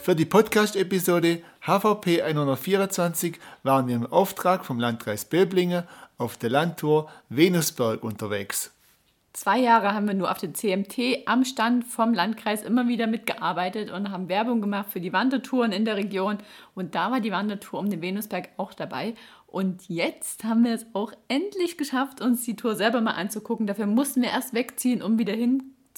Für die Podcast-Episode HVP 124 waren wir im Auftrag vom Landkreis Böblingen auf der Landtour Venusberg unterwegs. Zwei Jahre haben wir nur auf dem CMT am Stand vom Landkreis immer wieder mitgearbeitet und haben Werbung gemacht für die Wandertouren in der Region. Und da war die Wandertour um den Venusberg auch dabei. Und jetzt haben wir es auch endlich geschafft, uns die Tour selber mal anzugucken. Dafür mussten wir erst wegziehen, um wieder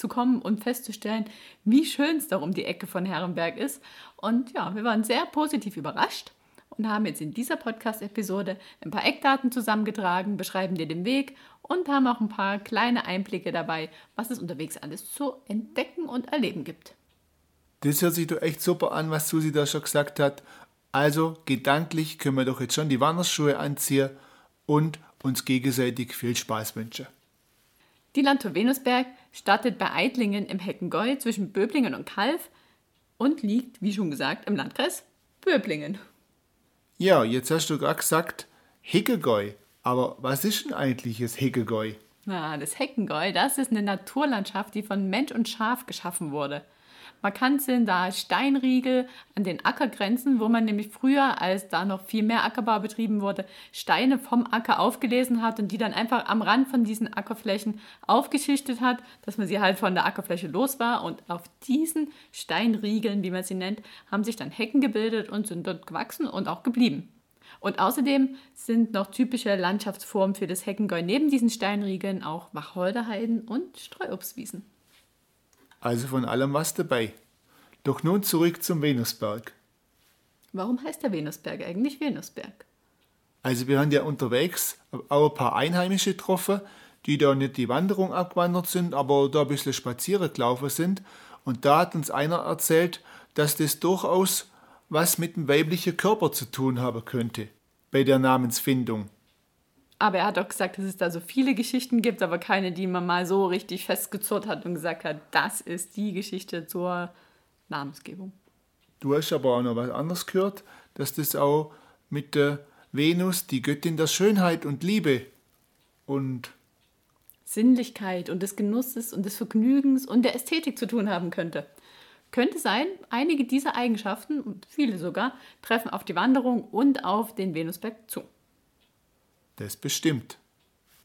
hinzukommen und festzustellen, wie schön es da um die Ecke von Herrenberg ist. Und ja, wir waren sehr positiv überrascht und haben jetzt in dieser Podcast-Episode ein paar Eckdaten zusammengetragen, beschreiben dir den Weg und haben auch ein paar kleine Einblicke dabei, was es unterwegs alles zu entdecken und erleben gibt. Das hört sich doch echt super an, was Susi da schon gesagt hat. Also gedanklich können wir doch jetzt schon die Wanderschuhe anziehen und uns gegenseitig viel Spaß wünschen. Die Landtour Venusberg startet bei Eitlingen im Heckengäu zwischen Böblingen und Kalf und liegt, wie schon gesagt, im Landkreis Böblingen. Ja, jetzt hast du gerade gesagt, Heckengäu. Aber was ist denn eigentlich das Heckengäu? Na, das Heckengäu, das ist eine Naturlandschaft, die von Mensch und Schaf geschaffen wurde. Markant sind da Steinriegel an den Ackergrenzen, wo man nämlich früher, als da noch viel mehr Ackerbau betrieben wurde, Steine vom Acker aufgelesen hat und die dann einfach am Rand von diesen Ackerflächen aufgeschichtet hat, dass man sie halt von der Ackerfläche los war. Und auf diesen Steinriegeln, wie man sie nennt, haben sich dann Hecken gebildet und sind dort gewachsen und auch geblieben. Und außerdem sind noch typische Landschaftsformen für das Heckengäu neben diesen Steinriegeln auch Wacholderheiden und Streuobstwiesen. Also von allem was dabei. Doch nun zurück zum Venusberg. Warum heißt der Venusberg eigentlich Venusberg? Also wir haben ja unterwegs auch ein paar Einheimische getroffen, die da nicht die Wanderung abgewandert sind, aber da ein bisschen spazieren gelaufen sind. Und da hat uns einer erzählt, dass das durchaus was mit dem weiblichen Körper zu tun haben könnte bei der Namensfindung. Aber er hat auch gesagt, dass es da so viele Geschichten gibt, aber keine, die man mal so richtig festgezurrt hat und gesagt hat, das ist die Geschichte zur Namensgebung. Du hast aber auch noch was anderes gehört, dass das auch mit der Venus, die Göttin der Schönheit und Liebe und Sinnlichkeit und des Genusses und des Vergnügens und der Ästhetik zu tun haben könnte. Könnte sein, einige dieser Eigenschaften, und viele sogar, treffen auf die Wanderung und auf den Venusberg zu. Das bestimmt.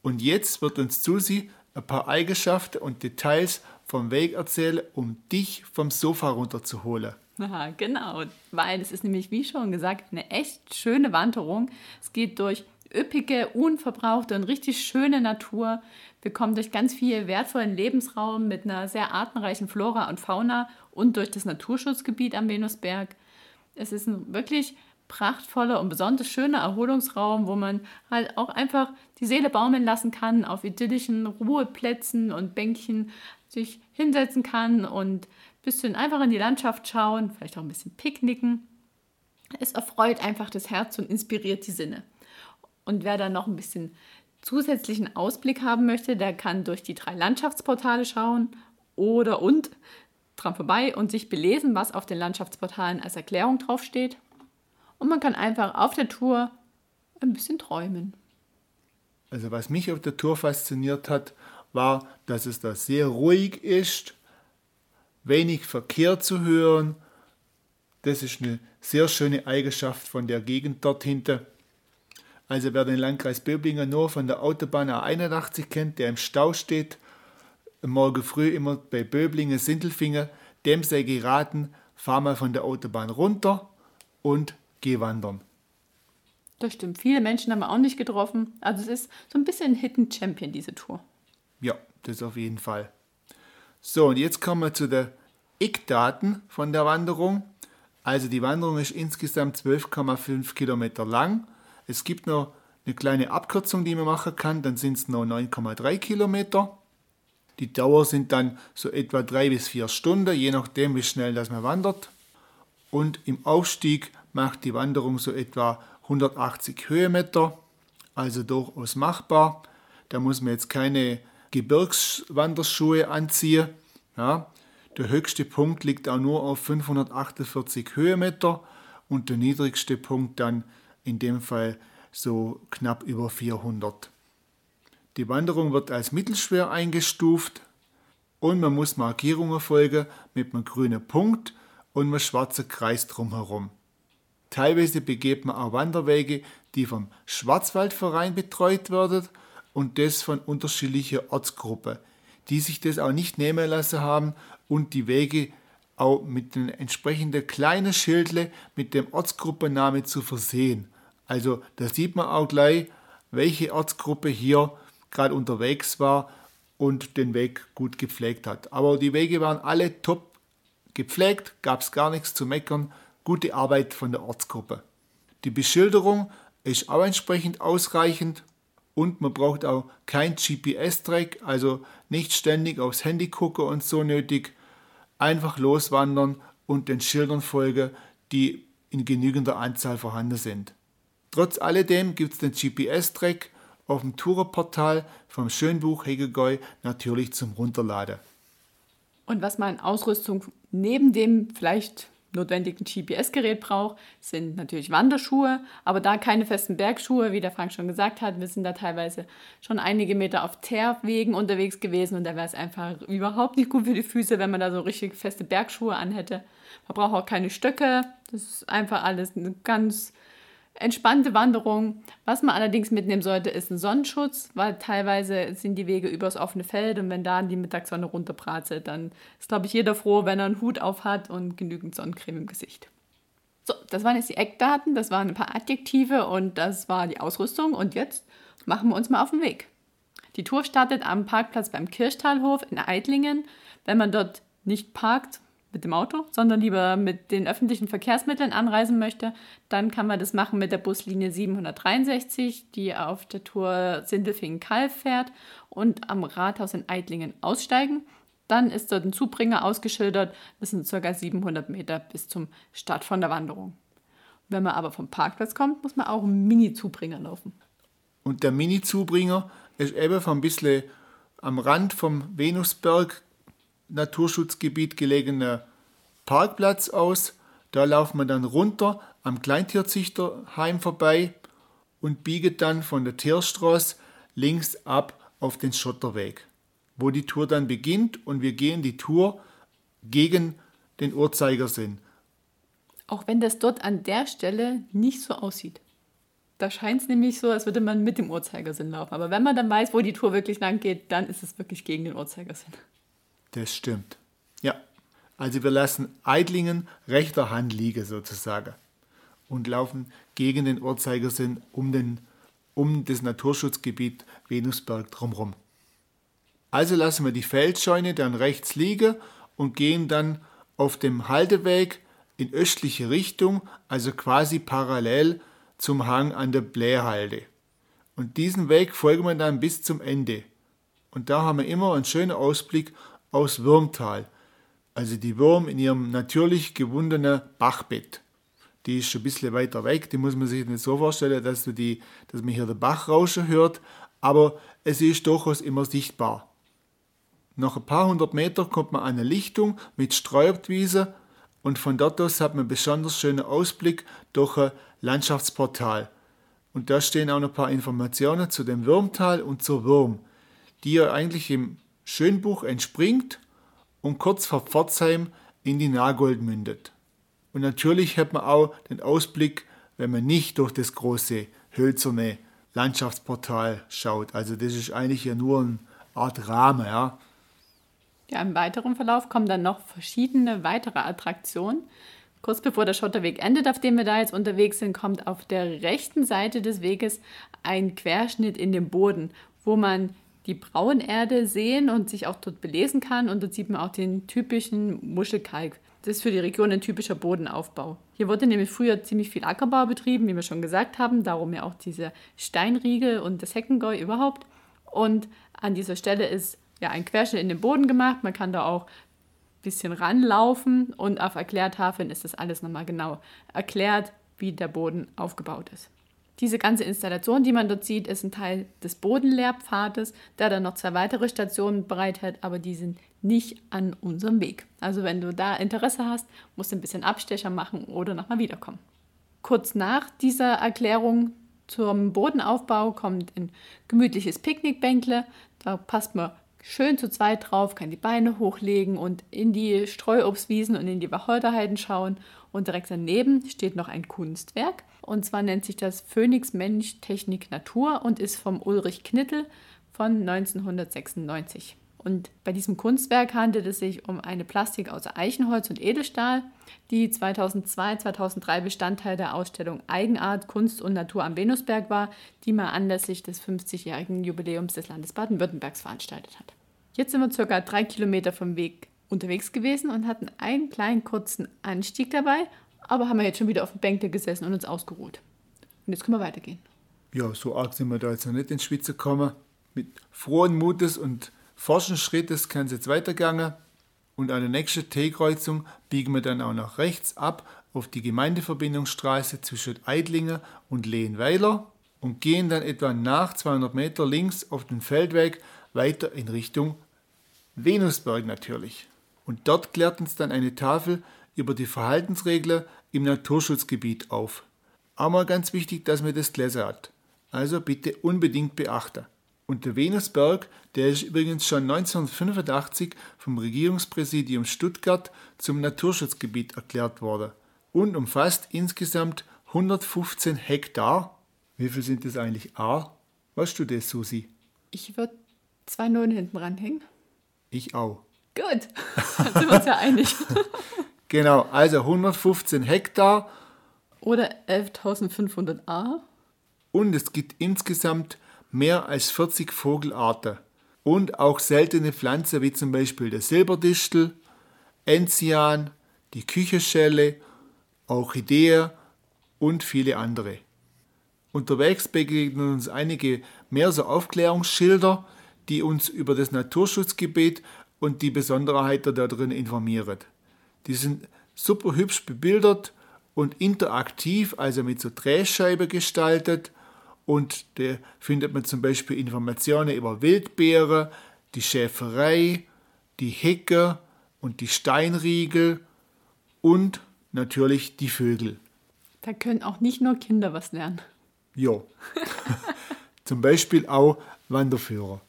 Und jetzt wird uns Susi ein paar Eigenschaften und Details vom Weg erzählen, um dich vom Sofa runterzuholen. Aha, genau, weil es ist nämlich, wie schon gesagt, eine echt schöne Wanderung. Es geht durch üppige, unverbrauchte und richtig schöne Natur. Wir kommen durch ganz viel wertvollen Lebensraum mit einer sehr artenreichen Flora und Fauna und durch das Naturschutzgebiet am Venusberg. Es ist ein wirklich prachtvoller und besonders schöner Erholungsraum, wo man halt auch einfach die Seele baumeln lassen kann, auf idyllischen Ruheplätzen und Bänkchen sich hinsetzen kann und ein bisschen einfach in die Landschaft schauen, vielleicht auch ein bisschen picknicken. Es erfreut einfach das Herz und inspiriert die Sinne. Und wer dann noch ein bisschen zusätzlichen Ausblick haben möchte, der kann durch die drei Landschaftsportale schauen oder und dran vorbei und sich belesen, was auf den Landschaftsportalen als Erklärung draufsteht und man kann einfach auf der Tour ein bisschen träumen. Also was mich auf der Tour fasziniert hat, war, dass es da sehr ruhig ist, wenig Verkehr zu hören. Das ist eine sehr schöne Eigenschaft von der Gegend dort hinten. Also wer den Landkreis Böblingen nur von der Autobahn A81 kennt, der im Stau steht, morgen früh immer bei Böblingen Sindelfingen, dem sei geraten, fahr mal von der Autobahn runter und geh wandern. Das stimmt. Viele Menschen haben wir auch nicht getroffen. Also es ist so ein bisschen ein Hidden Champion, diese Tour. Ja, das auf jeden Fall. So, und jetzt kommen wir zu den Eckdaten von der Wanderung. Also die Wanderung ist insgesamt 12,5 Kilometer lang. Es gibt noch eine kleine Abkürzung, die man machen kann, dann sind es noch 9,3 Kilometer. Die Dauer sind dann so etwa drei bis vier Stunden, je nachdem, wie schnell das man wandert. Und im Aufstieg macht die Wanderung so etwa 180 Höhenmeter, also durchaus machbar. Da muss man jetzt keine Gebirgswanderschuhe anziehen. Ja. Der höchste Punkt liegt auch nur auf 548 Höhenmeter und der niedrigste Punkt dann in dem Fall so knapp über 400. Die Wanderung wird als mittelschwer eingestuft und man muss Markierungen folgen mit einem grünen Punkt und einem schwarzen Kreis drumherum. Teilweise begeht man auch Wanderwege, die vom Schwarzwaldverein betreut werden und das von unterschiedlichen Ortsgruppen, die sich das auch nicht nehmen lassen haben und die Wege auch mit den entsprechenden kleinen Schildle mit dem Ortsgruppenname zu versehen. Also da sieht man auch gleich, welche Ortsgruppe hier gerade unterwegs war und den Weg gut gepflegt hat. Aber die Wege waren alle top gepflegt, gab es gar nichts zu meckern, gute Arbeit von der Ortsgruppe. Die Beschilderung ist auch entsprechend ausreichend und man braucht auch kein GPS-Track, also nicht ständig aufs Handy gucken und so nötig. Einfach loswandern und den Schildern folgen, die in genügender Anzahl vorhanden sind. Trotz alledem gibt es den GPS-Track auf dem Tourerportal vom Schönbuch Hegegoi natürlich zum Runterladen. Und was man Ausrüstung neben dem vielleicht notwendigen GPS-Gerät braucht, sind natürlich Wanderschuhe, aber da keine festen Bergschuhe, wie der Frank schon gesagt hat. Wir sind da teilweise schon einige Meter auf Teerwegen unterwegs gewesen und da wäre es einfach überhaupt nicht gut für die Füße, wenn man da so richtig feste Bergschuhe anhätte. Man braucht auch keine Stöcke, das ist einfach alles eine ganz entspannte Wanderung. Was man allerdings mitnehmen sollte, ist ein Sonnenschutz, weil teilweise sind die Wege übers offene Feld und wenn da die Mittagssonne runterbrazelt, dann ist, glaube ich, jeder froh, wenn er einen Hut auf hat und genügend Sonnencreme im Gesicht. So, das waren jetzt die Eckdaten, das waren ein paar Adjektive und das war die Ausrüstung und jetzt machen wir uns mal auf den Weg. Die Tour startet am Parkplatz beim Kirchtalhof in Eitlingen. Wenn man dort nicht parkt, mit dem Auto, sondern lieber mit den öffentlichen Verkehrsmitteln anreisen möchte, dann kann man das machen mit der Buslinie 763, die auf der Tour Sindelfingen-Kalf fährt und am Rathaus in Eitlingen aussteigen. Dann ist dort ein Zubringer ausgeschildert. Das sind ca. 700 Meter bis zum Start von der Wanderung. Wenn man aber vom Parkplatz kommt, muss man auch einen Mini-Zubringer laufen. Und der Mini-Zubringer ist eben ein bisschen am Rand vom Venusberg Naturschutzgebiet gelegene Parkplatz aus. Da laufen wir dann runter am Kleintierzüchterheim vorbei und biegen dann von der Tierstraße links ab auf den Schotterweg, wo die Tour dann beginnt und wir gehen die Tour gegen den Uhrzeigersinn. Auch wenn das dort an der Stelle nicht so aussieht. Da scheint es nämlich so, als würde man mit dem Uhrzeigersinn laufen. Aber wenn man dann weiß, wo die Tour wirklich lang geht, dann ist es wirklich gegen den Uhrzeigersinn. Das stimmt. Ja. Also wir lassen Eidlingen rechter Hand liegen sozusagen und laufen gegen den Uhrzeigersinn um, den, um das Naturschutzgebiet Venusberg drumherum. Also lassen wir die Feldscheune dann rechts liegen und gehen dann auf dem Halteweg in östliche Richtung, also quasi parallel zum Hang an der Blähhalde. Und diesen Weg folgen wir dann bis zum Ende. Und da haben wir immer einen schönen Ausblick aus Würmtal, also die Würm in ihrem natürlich gewundenen Bachbett. Die ist schon ein bisschen weiter weg, die muss man sich nicht so vorstellen, dass, du die, dass man hier den Bach rauschen hört, aber es ist durchaus immer sichtbar. Nach ein paar hundert Meter kommt man an eine Lichtung mit Streuobtwiese und von dort aus hat man einen besonders schönen Ausblick durch ein Landschaftsportal. Und da stehen auch noch ein paar Informationen zu dem Würmtal und zur Würm, die ja eigentlich im Schönbuch entspringt und kurz vor Pforzheim in die Nagold mündet. Und natürlich hat man auch den Ausblick, wenn man nicht durch das große hölzerne Landschaftsportal schaut. Also das ist eigentlich ja nur eine Art Rahmen. Ja. Ja, im weiteren Verlauf kommen dann noch verschiedene weitere Attraktionen. Kurz bevor der Schotterweg endet, auf dem wir da jetzt unterwegs sind, kommt auf der rechten Seite des Weges ein Querschnitt in den Boden, wo man die Braunerde sehen und sich auch dort belesen kann. Und dort sieht man auch den typischen Muschelkalk. Das ist für die Region ein typischer Bodenaufbau. Hier wurde nämlich früher ziemlich viel Ackerbau betrieben, wie wir schon gesagt haben. Darum ja auch diese Steinriegel und das Heckengäu überhaupt. Und an dieser Stelle ist ja ein Querschnitt in den Boden gemacht. Man kann da auch ein bisschen ranlaufen und auf Erklärtafeln ist das alles nochmal genau erklärt, wie der Boden aufgebaut ist. Diese ganze Installation, die man dort sieht, ist ein Teil des Bodenlehrpfades, der dann noch zwei weitere Stationen bereithält, aber die sind nicht an unserem Weg. Also wenn du da Interesse hast, musst du ein bisschen Abstecher machen oder nochmal wiederkommen. Kurz nach dieser Erklärung zum Bodenaufbau kommt ein gemütliches Picknickbänkle. Da passt man schön zu zweit drauf, kann die Beine hochlegen und in die Streuobstwiesen und in die Wacholderheiden schauen. Und direkt daneben steht noch ein Kunstwerk. Und zwar nennt sich das Phönix Mensch Technik Natur und ist vom Ulrich Knittel von 1996. Und bei diesem Kunstwerk handelt es sich um eine Plastik aus Eichenholz und Edelstahl, die 2002, 2003 Bestandteil der Ausstellung Eigenart, Kunst und Natur am Venusberg war, die man anlässlich des 50-jährigen Jubiläums des Landes Baden-Württembergs veranstaltet hat. Jetzt sind wir circa drei Kilometer vom Weg unterwegs gewesen und hatten einen kleinen kurzen Anstieg dabei, aber haben wir jetzt schon wieder auf dem Bänkle gesessen und uns ausgeruht. Und jetzt können wir weitergehen. Ja, so arg sind wir da jetzt noch nicht in Schweizer gekommen. Mit frohen Mutes und forschen Schrittes kann es jetzt weitergehen. Und an der nächsten T-Kreuzung biegen wir dann auch nach rechts ab auf die Gemeindeverbindungsstraße zwischen Eidlingen und Lehenweiler und gehen dann etwa nach 200 Meter links auf den Feldweg weiter in Richtung Venusberg natürlich. Und dort klärt uns dann eine Tafel über die Verhaltensregeln im Naturschutzgebiet auf. Mal ganz wichtig, dass man das gelesen hat. Also bitte unbedingt beachten. Und der Venusberg, der ist übrigens schon 1985 vom Regierungspräsidium Stuttgart zum Naturschutzgebiet erklärt worden und umfasst insgesamt 115 Hektar. Wie viel sind das eigentlich A? Weißt du das, Susi? Ich würde zwei Nullen hinten ranhängen. Ich auch. Gut, dann sind wir uns ja einig. genau, also 115 Hektar. Oder 11.500 A. Und es gibt insgesamt mehr als 40 Vogelarten und auch seltene Pflanzen wie zum Beispiel der Silberdistel, Enzian, die Küchenschelle, Orchidee und viele andere. Unterwegs begegnen uns einige mehr so Aufklärungsschilder, die uns über das Naturschutzgebiet und die Besonderheiten da drin informieren. Die sind super hübsch bebildert und interaktiv, also mit so Drehscheiben gestaltet und da findet man zum Beispiel Informationen über Wildbeere, die Schäferei, die Hecke und die Steinriegel und natürlich die Vögel. Da können auch nicht nur Kinder was lernen. Ja. zum Beispiel auch Wanderführer.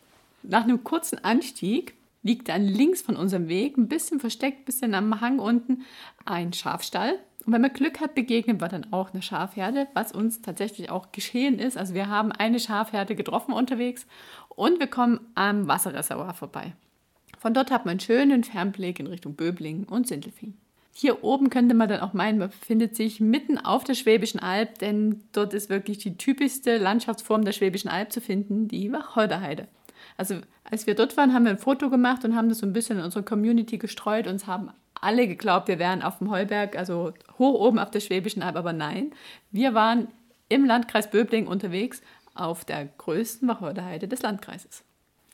Nach einem kurzen Anstieg liegt dann links von unserem Weg, ein bisschen versteckt, ein bisschen am Hang unten, ein Schafstall. Und wenn man Glück hat, begegnen wir dann auch eine Schafherde, was uns tatsächlich auch geschehen ist. Also wir haben eine Schafherde getroffen unterwegs und wir kommen am Wasserreservoir vorbei. Von dort hat man einen schönen Fernblick in Richtung Böblingen und Sindelfing. Hier oben könnte man dann auch meinen, man befindet sich mitten auf der Schwäbischen Alb, denn dort ist wirklich die typischste Landschaftsform der Schwäbischen Alb zu finden, die Wacholderheide. Also als wir dort waren, haben wir ein Foto gemacht und haben das so ein bisschen in unsere Community gestreut und es haben alle geglaubt, wir wären auf dem Heuberg, also hoch oben auf der Schwäbischen Alb, aber nein, wir waren im Landkreis Böbling unterwegs auf der größten Wacholderheide des Landkreises.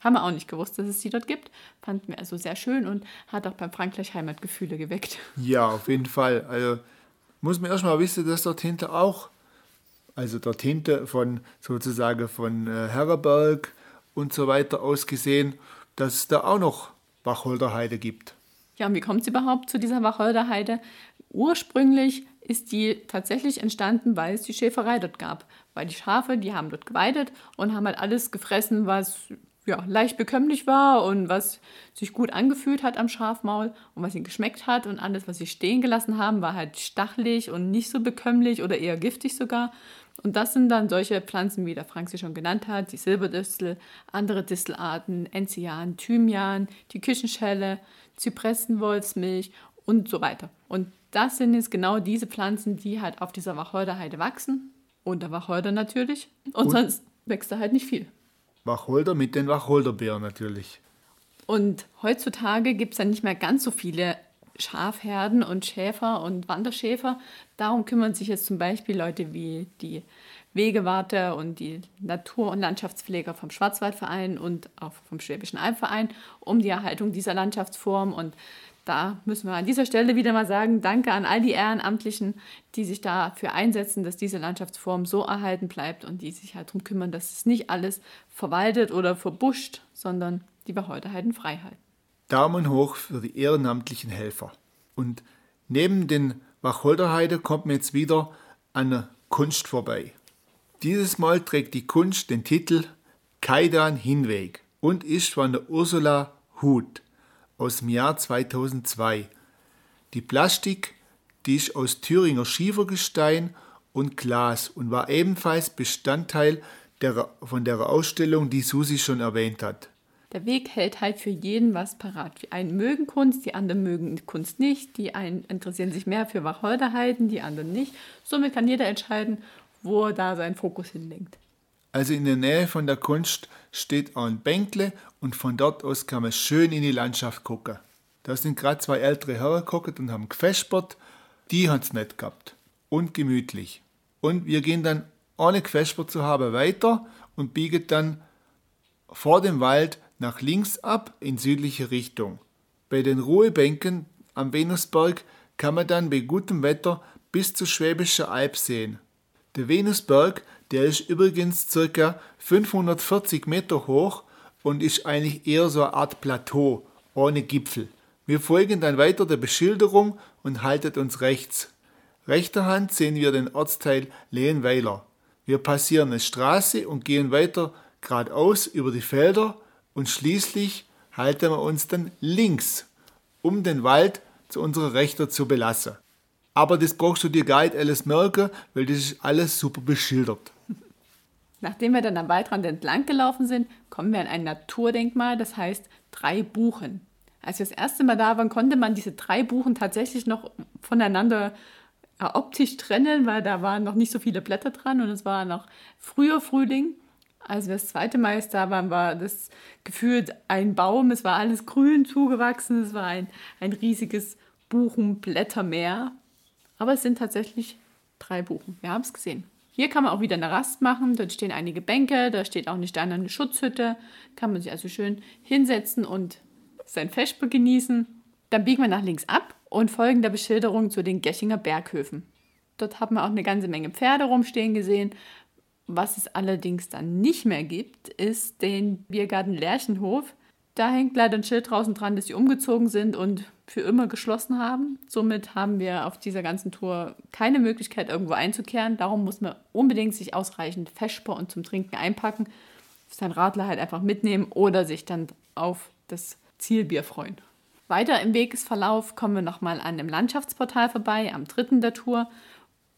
Haben wir auch nicht gewusst, dass es die dort gibt. Fanden wir also sehr schön und hat auch beim Frankreich Heimatgefühle geweckt. Ja, auf jeden Fall. Also muss man erstmal wissen, dass dort hinter auch, also dort hinter von sozusagen von äh, Herreberg und so weiter aus gesehen, dass es da auch noch Wacholderheide gibt. Ja, und wie kommt es überhaupt zu dieser Wacholderheide? Ursprünglich ist die tatsächlich entstanden, weil es die Schäferei dort gab. Weil die Schafe, die haben dort geweidet und haben halt alles gefressen, was ja, leicht bekömmlich war und was sich gut angefühlt hat am Schafmaul und was ihnen geschmeckt hat. Und alles, was sie stehen gelassen haben, war halt stachelig und nicht so bekömmlich oder eher giftig sogar. Und das sind dann solche Pflanzen, wie der Frank sie schon genannt hat, die Silberdistel, andere Distelarten, Enzian, Thymian, die Küchenschelle, Zypressenwolfsmilch und so weiter. Und das sind jetzt genau diese Pflanzen, die halt auf dieser Wacholderheide wachsen. Und der Wacholder natürlich. Und, und sonst wächst da halt nicht viel. Wacholder mit den Wacholderbeeren natürlich. Und heutzutage gibt es ja nicht mehr ganz so viele Schafherden und Schäfer und Wanderschäfer. Darum kümmern sich jetzt zum Beispiel Leute wie die Wegewarte und die Natur- und Landschaftspfleger vom Schwarzwaldverein und auch vom Schwäbischen Albverein um die Erhaltung dieser Landschaftsform. Und da müssen wir an dieser Stelle wieder mal sagen, danke an all die Ehrenamtlichen, die sich dafür einsetzen, dass diese Landschaftsform so erhalten bleibt und die sich halt darum kümmern, dass es nicht alles verwaltet oder verbuscht, sondern die wir heute halten frei halten. Daumen hoch für die ehrenamtlichen Helfer. Und neben den Wacholderheide kommt mir jetzt wieder eine Kunst vorbei. Dieses Mal trägt die Kunst den Titel Kaidan Hinweg und ist von der Ursula Huth aus dem Jahr 2002. Die Plastik, die ist aus Thüringer Schiefergestein und Glas und war ebenfalls Bestandteil der, von der Ausstellung, die Susi schon erwähnt hat. Der Weg hält halt für jeden was parat. Die einen mögen Kunst, die anderen mögen Kunst nicht. Die einen interessieren sich mehr für Wacholderheiden, die anderen nicht. Somit kann jeder entscheiden, wo er da seinen Fokus hinlenkt. Also in der Nähe von der Kunst steht ein Bänkle und von dort aus kann man schön in die Landschaft gucken. Da sind gerade zwei ältere Herren geguckt und haben gefespert. Die haben es nicht gehabt. Und gemütlich. Und wir gehen dann, ohne gefespert zu haben, weiter und biegen dann vor dem Wald nach links ab in südliche Richtung. Bei den Ruhebänken am Venusberg kann man dann bei gutem Wetter bis zur Schwäbische Alb sehen. Der Venusberg, der ist übrigens ca. 540 Meter hoch und ist eigentlich eher so eine Art Plateau ohne Gipfel. Wir folgen dann weiter der Beschilderung und halten uns rechts. Rechter Hand sehen wir den Ortsteil Lehenweiler. Wir passieren eine Straße und gehen weiter geradeaus über die Felder und schließlich halten wir uns dann links, um den Wald zu unserer Rechter zu belassen. Aber das brauchst du dir gar nicht alles merken, weil das ist alles super beschildert. Nachdem wir dann am Waldrand entlang gelaufen sind, kommen wir an ein Naturdenkmal, das heißt drei Buchen. Als wir das erste Mal da waren, konnte man diese drei Buchen tatsächlich noch voneinander optisch trennen, weil da waren noch nicht so viele Blätter dran und es war noch früher Frühling. Als wir das zweite Mal da waren, war das gefühlt ein Baum, es war alles grün zugewachsen, es war ein, ein riesiges Buchenblättermeer aber es sind tatsächlich drei Buchen. Wir haben es gesehen. Hier kann man auch wieder eine Rast machen. Dort stehen einige Bänke, da steht auch eine steinerne Schutzhütte. Kann man sich also schön hinsetzen und sein Vesper genießen. Dann biegen wir nach links ab und folgen der Beschilderung zu den Geschinger Berghöfen. Dort haben wir auch eine ganze Menge Pferde rumstehen gesehen. Was es allerdings dann nicht mehr gibt, ist den Biergarten Lerchenhof. Da hängt leider ein Schild draußen dran, dass sie umgezogen sind und für immer geschlossen haben. Somit haben wir auf dieser ganzen Tour keine Möglichkeit, irgendwo einzukehren. Darum muss man unbedingt sich ausreichend Feschper und zum Trinken einpacken, sein Radler halt einfach mitnehmen oder sich dann auf das Zielbier freuen. Weiter im Wegesverlauf kommen wir nochmal an dem Landschaftsportal vorbei, am dritten der Tour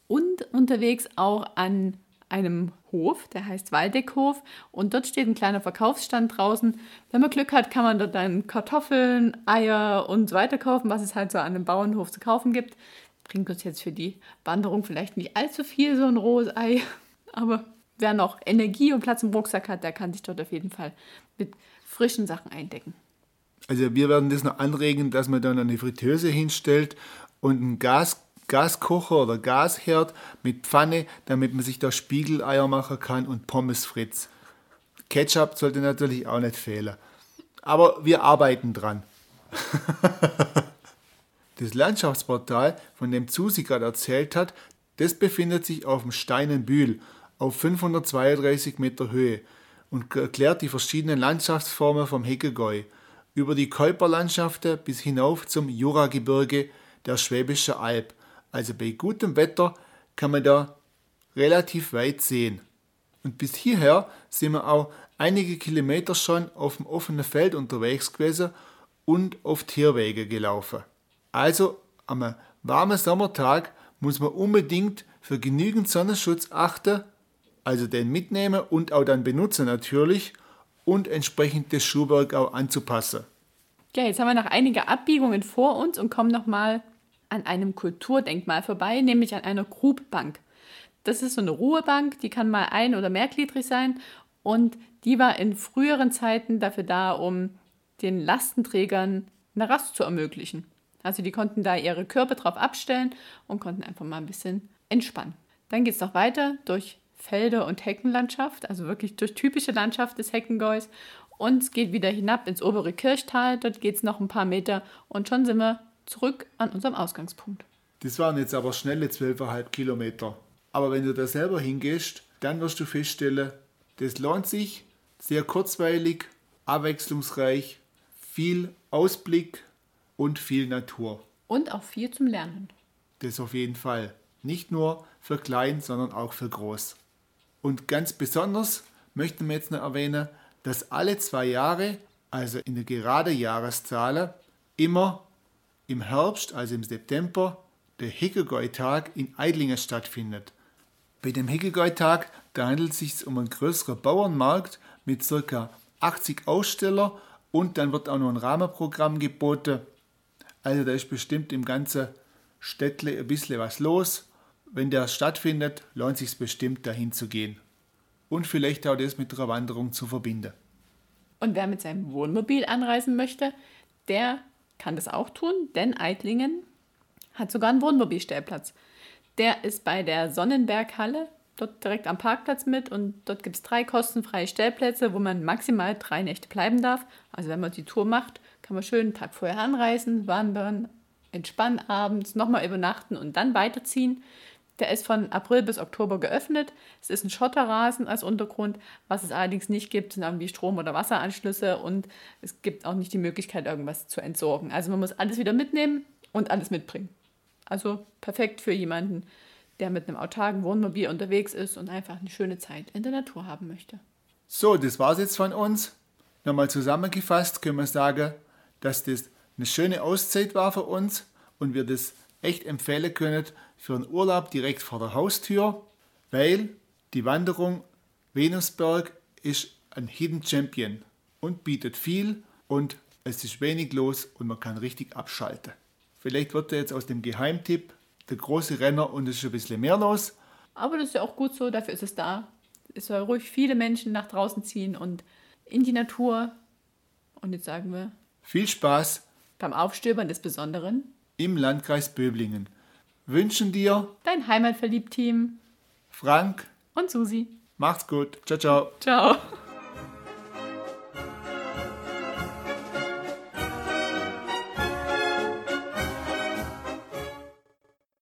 und unterwegs auch an einem Hof, der heißt Waldeckhof und dort steht ein kleiner Verkaufsstand draußen. Wenn man Glück hat, kann man dort dann Kartoffeln, Eier und so weiter kaufen, was es halt so an einem Bauernhof zu kaufen gibt. Bringt uns jetzt für die Wanderung vielleicht nicht allzu viel, so ein rohes Ei, aber wer noch Energie und Platz im Rucksack hat, der kann sich dort auf jeden Fall mit frischen Sachen eindecken. Also wir werden das noch anregen, dass man dann eine Fritteuse hinstellt und ein Gas Gaskocher oder Gasherd mit Pfanne, damit man sich da Spiegeleier machen kann und Pommes fritz. Ketchup sollte natürlich auch nicht fehlen. Aber wir arbeiten dran. das Landschaftsportal, von dem Susi gerade erzählt hat, das befindet sich auf dem Steinenbühl auf 532 Meter Höhe und erklärt die verschiedenen Landschaftsformen vom Heckegäu über die Käuperlandschaften bis hinauf zum Juragebirge der Schwäbische Alb also bei gutem Wetter kann man da relativ weit sehen. Und bis hierher sind wir auch einige Kilometer schon auf dem offenen Feld unterwegs gewesen und auf Tierwege gelaufen. Also am warmen Sommertag muss man unbedingt für genügend Sonnenschutz achten, also den mitnehmen und auch dann benutzen natürlich und entsprechend das Schuhwerk auch anzupassen. Ja, jetzt haben wir noch einige Abbiegungen vor uns und kommen nochmal an einem Kulturdenkmal vorbei, nämlich an einer Grubbank. Das ist so eine Ruhebank, die kann mal ein- oder mehrgliedrig sein und die war in früheren Zeiten dafür da, um den Lastenträgern eine Rast zu ermöglichen. Also die konnten da ihre Körper drauf abstellen und konnten einfach mal ein bisschen entspannen. Dann geht es noch weiter durch Felder- und Heckenlandschaft, also wirklich durch typische Landschaft des Heckengäus. und es geht wieder hinab ins obere Kirchtal. Dort geht es noch ein paar Meter und schon sind wir zurück an unserem Ausgangspunkt. Das waren jetzt aber schnelle 12,5 Kilometer. Aber wenn du da selber hingehst, dann wirst du feststellen, das lohnt sich, sehr kurzweilig, abwechslungsreich, viel Ausblick und viel Natur. Und auch viel zum Lernen. Das auf jeden Fall. Nicht nur für klein, sondern auch für groß. Und ganz besonders möchten wir jetzt noch erwähnen, dass alle zwei Jahre, also in der gerade Jahreszahl, immer im Herbst, also im September, der Hickelgäu-Tag in Eidlingen stattfindet. Bei dem Hickelgäu-Tag handelt es sich um einen größeren Bauernmarkt mit ca. 80 Aussteller und dann wird auch noch ein Rahmenprogramm geboten. Also da ist bestimmt im ganzen Städtle ein bisschen was los. Wenn der stattfindet, lohnt sich bestimmt dahin zu gehen. Und vielleicht auch das mit einer Wanderung zu verbinden. Und wer mit seinem Wohnmobil anreisen möchte, der kann das auch tun, denn Eitlingen hat sogar einen Wohnmobilstellplatz. Der ist bei der Sonnenberghalle, dort direkt am Parkplatz mit und dort gibt es drei kostenfreie Stellplätze, wo man maximal drei Nächte bleiben darf. Also wenn man die Tour macht, kann man schön einen Tag vorher anreisen, wandern, entspannen abends, nochmal übernachten und dann weiterziehen. Der ist von April bis Oktober geöffnet. Es ist ein Schotterrasen als Untergrund. Was es allerdings nicht gibt, sind irgendwie Strom- oder Wasseranschlüsse und es gibt auch nicht die Möglichkeit, irgendwas zu entsorgen. Also man muss alles wieder mitnehmen und alles mitbringen. Also perfekt für jemanden, der mit einem autarken Wohnmobil unterwegs ist und einfach eine schöne Zeit in der Natur haben möchte. So, das war's jetzt von uns. Nochmal zusammengefasst können wir sagen, dass das eine schöne Auszeit war für uns und wir das echt empfehlen können für einen Urlaub direkt vor der Haustür, weil die Wanderung Venusberg ist ein Hidden Champion und bietet viel und es ist wenig los und man kann richtig abschalten. Vielleicht wird er jetzt aus dem Geheimtipp der große Renner und es ist ein bisschen mehr los. Aber das ist ja auch gut so, dafür ist es da. Es soll ruhig viele Menschen nach draußen ziehen und in die Natur. Und jetzt sagen wir. Viel Spaß beim Aufstöbern des Besonderen im Landkreis Böblingen. Wünschen dir dein Heimatverliebt-Team Frank und Susi. Macht's gut. Ciao, ciao. Ciao.